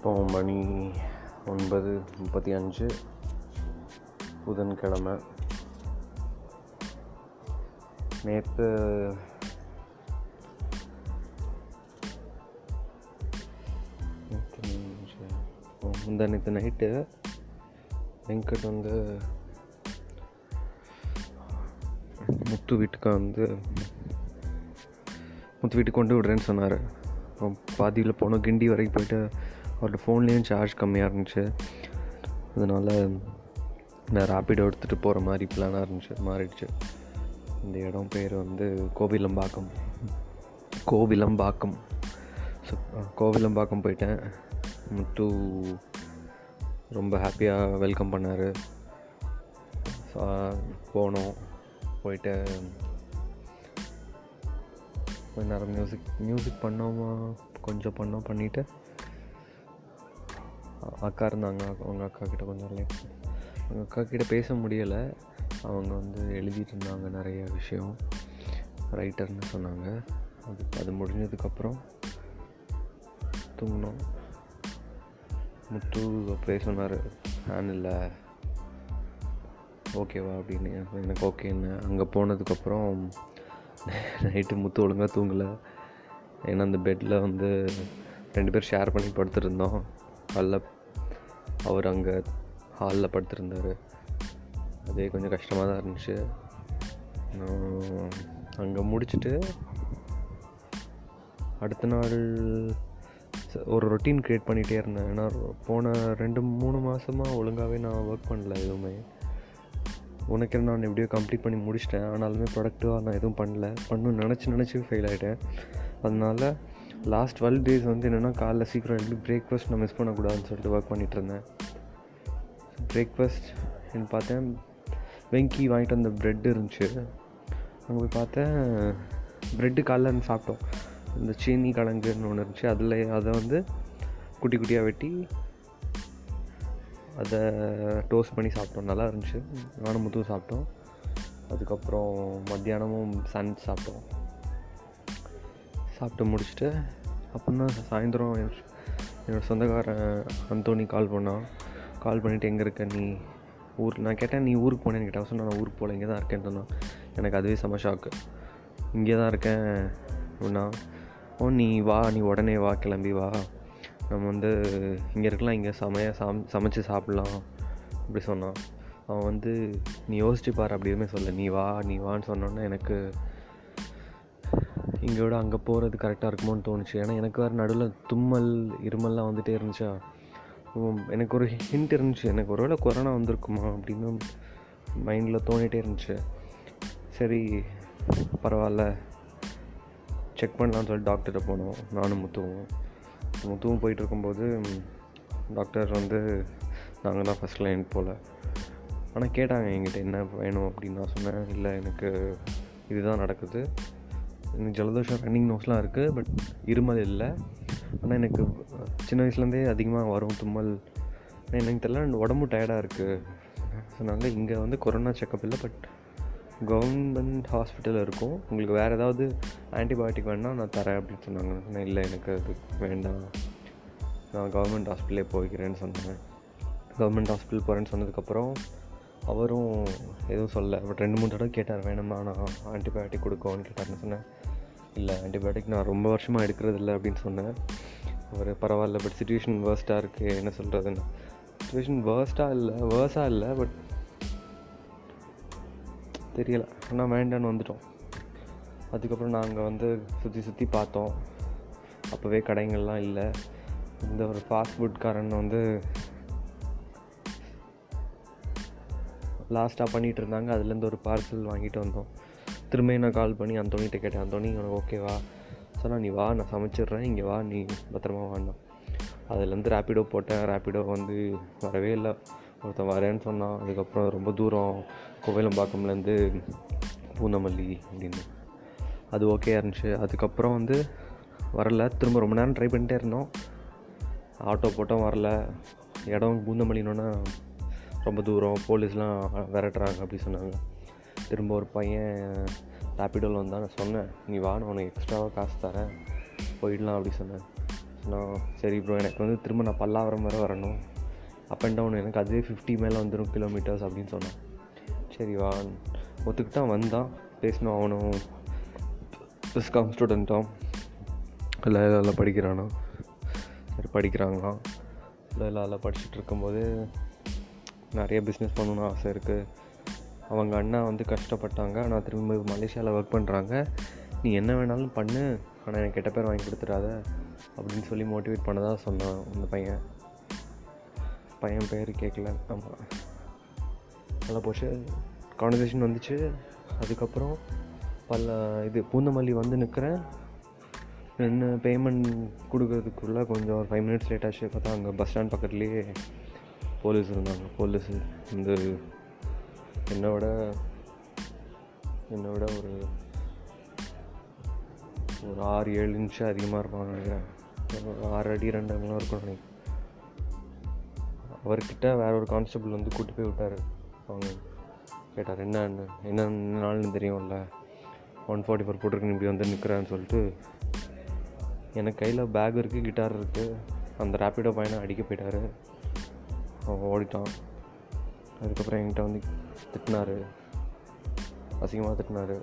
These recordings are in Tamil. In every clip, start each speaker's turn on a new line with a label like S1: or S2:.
S1: இப்போ மணி ஒன்பது முப்பத்தி அஞ்சு புதன்கிழமை. நேற்று நேற்று முந்தா நேற்று நைட்டு வெங்கட் வந்து முத்து வீட்டுக்கு வந்து முத்து வீட்டுக்கு கொண்டு விடுறேன்னு சொன்னார். அப்புறம் பாதியில் போனோம் கிண்டி வரைக்கும் போயிட்டு அவரோட ஃபோன்லேயும் சார்ஜ் கம்மியாக இருந்துச்சு. அதனால் நான் ரேப்பிடோ எடுத்துகிட்டு போகிற மாதிரி பிளானாக இருந்துச்சு மாறிடுச்சு. இந்த இடம் பேர் வந்து கோவிலம்பாக்கம். கோவிலம்பாக்கம். ஸோ கோவிலம்பாக்கம் போயிட்டேன். முத்து ரொம்ப ஹாப்பியாக வெல்கம் பண்ணார். போனோம். போயிட்டு கொஞ்ச நேரம் மியூசிக் மியூசிக் பண்ணோமா? கொஞ்சம் பண்ணோம் பண்ணிவிட்டு அக்கா இருந்தாங்க அவங்க அக்கா கிட்ட கொஞ்சம் லேட் அவங்க அக்கா கிட்ட பேச முடியலை. அவங்க வந்து எழுதிட்டு இருந்தாங்க நிறைய விஷயம். ரைட்டர்னு சொன்னாங்க. அது அது முடிஞ்சதுக்கப்புறம் தூங்கினோம். முத்து அப்படியே சொன்னார் ஃபேன் இல்லை. ஓகேவா அப்படின்னு. எனக்கு ஓகேன்னு அங்கே போனதுக்கப்புறம் நைட்டு முத்து ஒழுங்காக தூங்கலை. ஏன்னா அந்த பெட்டில் வந்து ரெண்டு பேர் ஷேர் பண்ணி படுத்துருந்தோம். காலைல அவர் அங்கே ஹாலில் படுத்திருந்தார். அதே கொஞ்சம் கஷ்டமாக தான் இருந்துச்சு. அங்கே முடிச்சுட்டு அடுத்த நாள் ஒரு ரொட்டீன் க்ரியேட் பண்ணிகிட்டே இருந்தேன். ஏன்னா போன ரெண்டு மூணு மாதமாக ஒழுங்காகவே நான் ஒர்க் பண்ணல எதுவுமே. உனக்கு நான் எப்படியோ கம்ப்ளீட் பண்ணி முடிச்சிட்டேன். ஆனாலுமே ப்ரொடக்டிவாக நான் எதுவும் பண்ணல. பண்ணணும்னு நினச்சி நினச்சி ஃபெயில் ஆகிட்டேன் அதனால் லாஸ்ட் டுவெல் டேஸ் வந்து என்னென்னா காலைல சீக்கிரம் எழுந்து பிரேக்ஃபாஸ்ட் நான் மிஸ் பண்ணக்கூடாதுன்னு சொல்லிட்டு ஒர்க் பண்ணிகிட்ருந்தேன் பிரேக்ஃபாஸ்ட் என்ன பார்த்தேன். வெங்கி வாங்கிட்டு வந்த ப்ரெட் இருந்துச்சு. அங்கே போய் பார்த்தேன் ப்ரெட்டு காலைல இருந்து சாப்பிட்டோம். இந்த சீனி கிழங்குன்னு ஒன்று இருந்துச்சு. அதில் அதை வந்து குட்டி குட்டியாக வெட்டி அதை டோஸ்ட் பண்ணி சாப்பிட்டோம். நல்லா இருந்துச்சு. நானும் முத்தும் சாப்பிட்டோம். அதுக்கப்புறம் மத்தியானமும் சன் சாப்பிட்டோம். சாப்பிட்டு முடிச்சுட்டு அப்புறம் தான் சாயந்தரம் என்னோடய சொந்தக்காரன் அந்தோனி கால் பண்ணான் கால் பண்ணிவிட்டு எங்கே இருக்க நீ? ஊர் நான் கேட்டேன் நீ ஊருக்கு போனேன்னு கேட்டேன். சொன்னால் நான் ஊருக்கு போகல இங்கே தான் இருக்கேன்னு சொன்னான். எனக்கு அதுவே செம ஷாக்கு இங்கே தான் இருக்கேன் அப்படின்னா ஓ நீ வா நீ உடனே வா கிளம்பி வா. நம்ம வந்து இங்கே இருக்கலாம் இங்கே சமைய சம் சமைச்சு சாப்பிட்லாம். அப்படி சொன்னான். அவன் வந்து நீ யோசிச்சு பாரு அப்படி எதுவுமே சொல்ல நீ வா நீ வான்னு சொன்னோன்னே எனக்கு இங்கே விட அங்கே போகிறது கரெக்டாக இருக்குமோன்னு தோணுச்சு. ஏன்னா எனக்கு வேறு நடுவில் தும்மல் இருமல்லாம் வந்துகிட்டே இருந்துச்சா? எனக்கு ஒரு ஹிண்ட் இருந்துச்சு. எனக்கு ஒருவேளை கொரோனா வந்திருக்குமா அப்படின்னு மைண்டில் தோணிகிட்டே இருந்துச்சு. சரி பரவாயில்ல. செக் பண்ணலான்னு சொல்லி டாக்டர்கிட்ட போனோம். நானும் முத்துவும். முத்துவும் போயிட்டு இருக்கும்போது டாக்டர் வந்து நாங்கள் தான் ஃபஸ்ட் லைன் போல். ஆனால் கேட்டாங்க என்கிட்ட என்ன வேணும் அப்படின்னு நான் சொன்னேன். இல்லை எனக்கு இதுதான் நடக்குது. எனக்கு ஜலதோஷம் ரன்னிங் நோஸ்லாம் இருக்குது பட் இருமல் இல்லை. ஆனால் எனக்கு சின்ன வயசுலேருந்தே அதிகமாக வரும் தும்மல். எனக்கு தெரியல உடம்பு டயர்டாக இருக்குது அதனால் இங்கே வந்து கொரோனா செக்கப் இல்லை பட் கவர்மெண்ட் ஹாஸ்பிட்டல் இருக்கும். உங்களுக்கு வேறு ஏதாவது ஆன்டிபயோட்டிக் வேணால் நான் தரேன் அப்படின்னு சொன்னாங்க. நான் இல்லை எனக்கு அது வேண்டாம். நான் கவர்மெண்ட் ஹாஸ்பிட்டலே போய்க்கிறேன்னு சொன்னேன். கவர்மெண்ட் ஹாஸ்பிட்டல் போகிறேன்னு சொன்னதுக்கப்புறம் அவரும் எதுவும் சொல்லலை. பட் ரெண்டு மூணு தடவை கேட்டார் வேணுமா நான் ஆன்டிபயோட்டிக் கொடுக்கோன்னு கேட்டார்னு சொன்னேன். இல்லை ஆன்டிபயோட்டிக் நான் ரொம்ப வருஷமாக எடுக்கிறது இல்லை அப்படின்னு சொன்னேன். அவர் பரவாயில்ல பட் சுச்சுவேஷன் வேர்ஸ்ட்டாக இருக்குது என்ன சொல்கிறதுன்னு சுச்சுவேஷன் வேர்ஸ்ட்டாக இல்லை வேர்ஸாக இல்லை பட் தெரியலை. ஆனால் வேண்டான்னு வந்துட்டோம். அதுக்கப்புறம் நாங்கள் வந்து சுற்றி சுற்றி பார்த்தோம். அப்போவே கடைங்கள்லாம் இல்லை. இந்த ஒரு ஃபாஸ்ட் ஃபுட்காரன் வந்து லாஸ்ட்டாக பண்ணிகிட்டு இருந்தாங்க. அதுலேருந்து ஒரு பார்சல் வாங்கிட்டு வந்தோம். திரும்ப நான் கால் பண்ணி அந்தோனிகிட்ட கேட்டேன். அந்தோனி உனக்கு ஓகேவா சொன்னால் நீ வா நான் சமைச்சிட்றேன். இங்கே வா நீ பத்திரமா வாண்டோம் அதுலேருந்து ரேப்பிடோ போட்டேன். ரேப்பிடோ வந்து வரவே இல்லை. ஒருத்தன் வரேன்னு சொன்னான். அதுக்கப்புறம் ரொம்ப தூரம் கோவிலம்பாக்கம்லேருந்து பூந்தமல்லி அப்படின்னு. அது ஓகே இருந்துச்சு. அதுக்கப்புறம் வந்து வரல. திரும்ப ரொம்ப நேரம் ட்ரை பண்ணிட்டே இருந்தோம். ஆட்டோ போட்டோம் வரல. இடம் பூந்தமல்லினோன்னா ரொம்ப தூரம். போலீஸ்லாம் விரட்டுறாங்க அப்படி சொன்னாங்க. திரும்ப ஒரு பையன் ரேப்பிடோவில் வந்தால் நான் சொன்னேன். நீ வா நான் உனக்கு எக்ஸ்ட்ராவாக காசு தரேன். போயிடலாம் அப்படி சொன்னேன். நான் சரி ப்ரோ எனக்கு வந்து திரும்ப நான் பல்லாவரம் வரை வரணும். அப் அண்ட் டவுன் எனக்கு அதுவே ஃபிஃப்டி மேலே வந்துடும் கிலோமீட்டர்ஸ் அப்படின்னு சொன்னான். சரி வா. ஒத்துக்கிட்டான் வந்தான். பேசணும் அவனும் பிஸ்காம் ஸ்டூடெண்ட்டும் இல்லை இல்லை படிக்கிறானா? சரி படிக்கிறாங்களாம். இல்லை இல்லை படிச்சுட்டு இருக்கும்போது நிறைய பிஸ்னஸ் பண்ணணும்னு ஆசை இருக்குது அவங்க அண்ணா வந்து கஷ்டப்பட்டாங்க. ஆனால் திரும்ப மலேசியாவில் ஒர்க் பண்ணுறாங்க நீ என்ன வேணாலும் பண்ணு. ஆனால் எனக்கு கெட்ட பேர் வாங்கி கொடுத்துடாத. அப்படின்னு சொல்லி மோட்டிவேட் பண்ணதாக சொன்னான் அந்த பையன். பையன் பேர் கேட்கல ஆமாம் நல்லா போச்சு. கான்வர்சேஷன் வந்துச்சு. அதுக்கப்புறம் பல இது பூந்தமல்லி வந்து நிற்கிறேன் என்ன பேமெண்ட் கொடுக்கறதுக்குள்ளே கொஞ்சம் ஒரு ஃபைவ் மினிட்ஸ் லேட் ஆச்சு. பார்த்தா அங்கே பஸ் ஸ்டாண்ட் பக்கத்துலேயே போலீஸ் இருந்தாங்க. போலீஸ் இந்த என்னை விட என்னை விட ஒரு ஒரு ஆறு ஏழு இன்ச்சு அதிகமாக இருப்பாங்க நினைக்கிறேன். ஆறு அடி ரெண்டு அங்கெல்லாம் இருக்கும் நினைக்கிறேன். அவர்கிட்ட வேற ஒரு கான்ஸ்டபிள் வந்து கூட்டி போய் விட்டார். அவங்க கேட்டார் என்னன்னு என்ன நாள்னு தெரியும்ல? ஒன் ஃபார்ட்டி ஃபோர் போட்டிருக்கு இப்படி வந்து நிற்கிறேன்னு சொல்லிட்டு. எனக்கு கையில் பேக் இருக்குது கிட்டார் இருக்குது அந்த ரேப்பிடோ பையனை அடிக்க போயிட்டார். அவன் ஓடிட்டான். அதுக்கப்புறம் என்கிட்ட வந்து திட்டினாரு. அசிங்கமாக திட்டினாரு.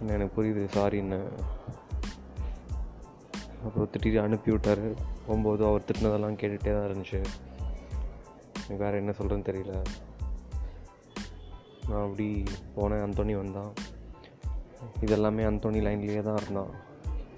S1: என்ன எனக்கு புரியுது சாரின்னு அப்புறம் திட்டி அனுப்பி விட்டார். போகும்போது அவர் திட்டினதெல்லாம் கேட்டுகிட்டே தான் இருந்துச்சு. எனக்கு வேறு என்ன சொல்கிறேன்னு தெரியல. நான் அப்படி போனேன். அந்தோனி வந்தான். இதெல்லாமே அந்தோனி லைன்லேயே தான் இருந்தான்.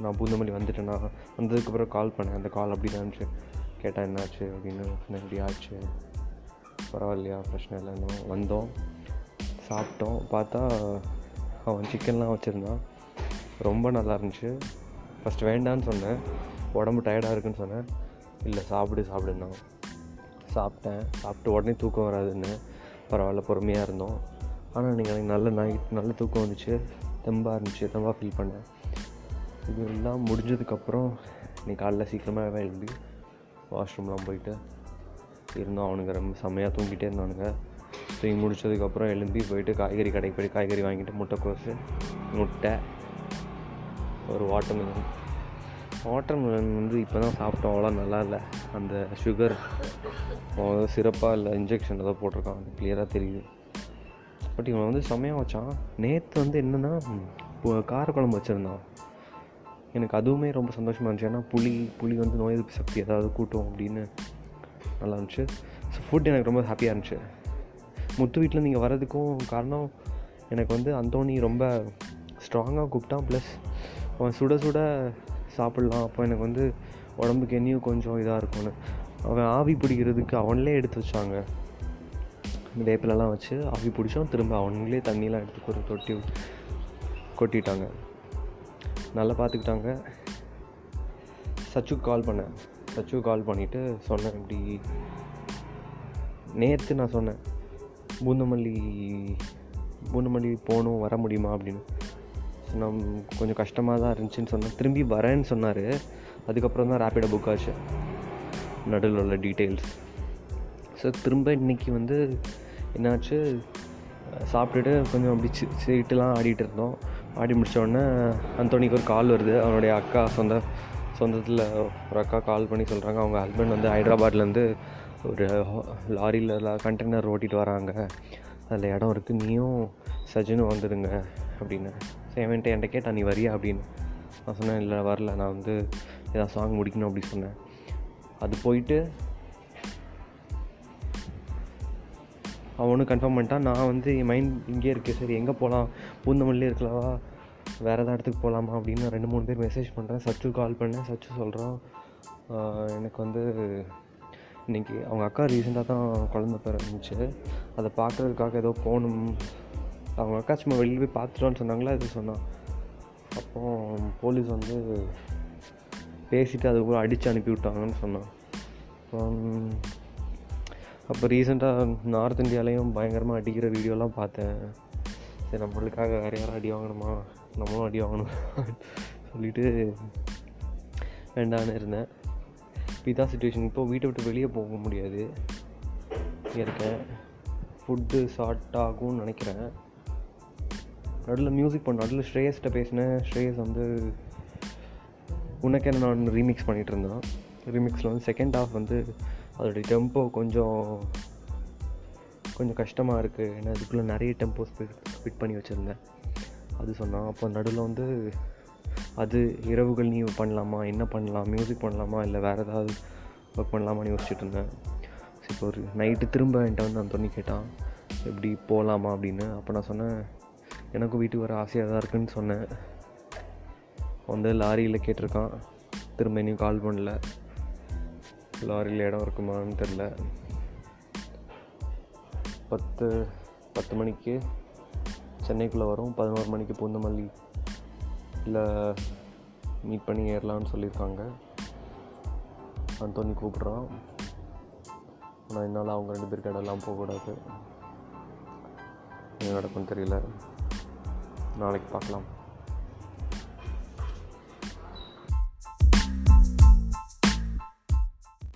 S1: நான் பூந்தமல்லி வந்துட்டேன்னா வந்ததுக்கப்புறம் கால் பண்ணேன். அந்த கால் அப்படி தான் இருந்துச்சு. கேட்டால் என்னாச்சு அப்படின்னு இப்படி ஆச்சு. பரவாயில்லையா பிரச்சனை இல்லைன்னு வந்தோம் சாப்பிட்டோம். பார்த்தா அவன் சிக்கன்லாம் வச்சுருந்தான். ரொம்ப நல்லா இருந்துச்சு. ஃபஸ்ட் வேண்டான்னு சொன்னேன். உடம்பு டயர்டாக இருக்குன்னு சொன்னேன். இல்லை சாப்பிடு சாப்பிடுன்னா சாப்பிட்டேன். சாப்பிட்டு உடனே தூக்கம் வராதுன்னு. பரவாயில்ல பொறுமையாக இருந்தோம். ஆனால் நீங்கள் எனக்கு நல்ல நைட் நல்ல தூக்கம் வந்துச்சு. தெம்பாக இருந்துச்சு தெம்பாக ஃபீல் பண்ணேன். இது எல்லாம் முடிஞ்சதுக்கப்புறம் நீ காலைல சீக்கிரமாக எழும்பி வாஷ்ரூம்லாம் போயிட்டு இருந்தோம் அவனுங்க ரொம்ப செம்மையாக தூங்கிட்டே இருந்தானுங்க தூங்கி முடிச்சதுக்கப்புறம் எழும்பி போயிட்டு காய்கறி கடைக்கு போய் காய்கறி வாங்கிட்டு முட்டைக்கோசு முட்டை ஒரு வாட்டர்மெலன் வாட்டர்மெலன் வந்து இப்போ தான் சாப்பிட்டோம். அவ்வளோ நல்லா இல்லை. அந்த சுகர் சிறப்பாக இல்லை. இன்ஜெக்ஷன் ஏதோ போட்டிருக்கான். அது கிளியராக தெரியுது. பட் இவன் வந்து செம்மையாக வச்சான். நேற்று வந்து என்னென்னா காரக்குழம்பு வச்சுருந்தான். எனக்கு அதுவுமே ரொம்ப சந்தோஷமாக இருந்துச்சு. ஏன்னா புளி புளி வந்து நோய் எதிர்ப்பு சக்தி ஏதாவது கூட்டும் அப்படின்னு நல்லா இருந்துச்சு. ஸோ ஃபுட் எனக்கு ரொம்ப ஹாப்பியாக இருந்துச்சு. முத்து வீட்டில் நீங்கள் வர்றதுக்கும் காரணம் எனக்கு வந்து அந்தோனி ரொம்ப ஸ்ட்ராங்காக கூப்பிட்டான் ப்ளஸ் அவன் சுட சுட சாப்பிட்லாம். அப்போ எனக்கு வந்து உடம்புக்கு என்னையும் கொஞ்சம் இதாக இருக்கும்னு. அவன் ஆவி பிடிக்கிறதுக்கு அவனே எடுத்து வச்சாங்க. வேப்பிலலாம் வச்சு ஆவி பிடிச்சோம். திரும்ப அவங்களே தண்ணியெலாம் எடுத்து ஒரு தொட்டி கொட்டிட்டாங்க. நல்லா பார்த்துக்கிட்டாங்க சச்சுக்கு கால் பண்ணேன். சச்சு கால் பண்ணிவிட்டு சொன்னேன் இப்படி நேற்று நான் சொன்னேன் பூந்தமல்லி பூந்தமல்லி போகணும் வர முடியுமா? அப்படின்னு. நான் கொஞ்சம் கஷ்டமாக தான் இருந்துச்சுன்னு சொன்னேன். திரும்பி வரேன்னு சொன்னார். அதுக்கப்புறம் தான் ரேப்பிடோ புக் ஆச்சு. நடுவில் உள்ள டீட்டெயில்ஸ் ஸோ திரும்ப இன்றைக்கி வந்து என்னாச்சு? சாப்பிட்டுட்டு கொஞ்சம் அப்படி சி சீட்டுலாம் ஆடிட்டு இருந்தோம். ஆடி முடித்த உடனே அந்தோனிக்கு ஒரு கால் வருது. அவனுடைய அக்கா சொந்த சொந்தத்தில் ஒரு அக்கா கால் பண்ணி சொல்கிறாங்க அவங்க ஹஸ்பண்ட் வந்து ஹைதராபாத்லேருந்து ஒரு லாரியில் கண்டெய்னர் ஓட்டிகிட்டு வராங்க. அதில் இடம் இருக்குது நீயும் சஜினும் வந்துடுங்க அப்படின்னு. சரி அவன்ட்டு என்கிட்ட கேட்டால் நீ வரியா? அப்படின்னு. நான் சொன்னேன் இல்லை வரல. நான் வந்து ஏதாவது சாங் முடிக்கணும் அப்படி சொன்னேன். அது போயிட்டு அவனும் கன்ஃபார்ம் பண்ணிட்டான். நான் வந்து என் மைண்ட் இங்கேயே இருக்கேன் சரி எங்கே போகலாம் பூந்தமல்லியே இருக்கலவா வேறு எதாவது இடத்துக்கு போகலாமா அப்படின்னு ரெண்டு மூணு பேர் மெசேஜ் பண்ணுறேன் சச்சு கால் பண்ணேன். சச்சு சொல்கிறான் எனக்கு வந்து இன்றைக்கி அவங்க அக்கா ரீசெண்டாக தான் குழந்த பிறந்துச்சு அதை பார்க்குறதுக்காக ஏதோ போகணும். அவங்க அக்கா சும்மா வெளியில் போய் பார்த்துட்டோன்னு சொன்னாங்களா? இது சொன்னான். அப்போ போலீஸ் வந்து பேசிவிட்டு அது கூட அடித்து அனுப்பி விட்டாங்கன்னு சொன்னான். அப்போ ரீசெண்டாக நார்த் இந்தியாலேயும் பயங்கரமாக அடிக்கிற வீடியோலாம் பார்த்தேன். சரி நம்மளுக்காக வேறு யாரும் அடி வாங்கணுமா? நம்மளும் அடி வாங்கணும்? சொல்லிவிட்டு வேண்டான்னு இருந்தேன். இதான் சுச்சுவேஷன் இப்போ வீட்டை விட்டு வெளியே போக முடியாது. இருக்கேன் ஃபுட்டு ஷார்ட் ஆகும்னு நினைக்கிறேன். நடுவில் மியூசிக் பண்ண நடுவில் ஸ்ரேயஸ்கிட்ட பேசினேன். ஸ்ரேயஸ் வந்து உனக்கே என்ன நான் ரீமிக்ஸ் பண்ணிகிட்டு இருந்தேன். ரீமிக்ஸில் வந்து செகண்ட் ஹாஃப் வந்து அதோடைய டெம்போ கொஞ்சம் கொஞ்சம் கஷ்டமாக இருக்குது ஏன்னா அதுக்குள்ளே நிறைய டெம்போஸ் ஸ்பிட் பண்ணி வச்சுருந்தேன். அது சொன்னான் அப்போ நடுவில் வந்து அது இரவுகள் நீ பண்ணலாமா? என்ன பண்ணலாம்? மியூசிக் பண்ணலாமா? இல்லை வேறு ஏதாவது ஒர்க் பண்ணலாமான்னு யோசிச்சுட்டு இருந்தேன். இப்போ ஒரு நைட்டு திரும்ப என்கிட்ட வந்து அந்த கேட்டான் எப்படி போகலாமா அப்படின்னு. அப்போ நான் சொன்னேன் எனக்கும் வீட்டுக்கு வர ஆசையாக தான் இருக்குன்னு சொன்னேன். வந்து லாரியில் கேட்டிருக்கான் திரும்ப இனியும் கால் பண்ணல. லாரியில் இடம் இருக்குமான்னு தெரில பத்து பத்து மணிக்கு சென்னைக்குள்ளே வரும். பதினோரு மணிக்கு பூந்தமல்லி இல்லை மீட் பண்ணி ஏறலாம்னு சொல்லியிருக்காங்க. அந்தோனி கூப்பிட்றான். ஆனால் என்னால் அவங்க ரெண்டு பேருக்கு இடம்லாம் போகக்கூடாது. என்ன நடக்கும்னு தெரியல. நாளைக்கு பார்க்கலாம்.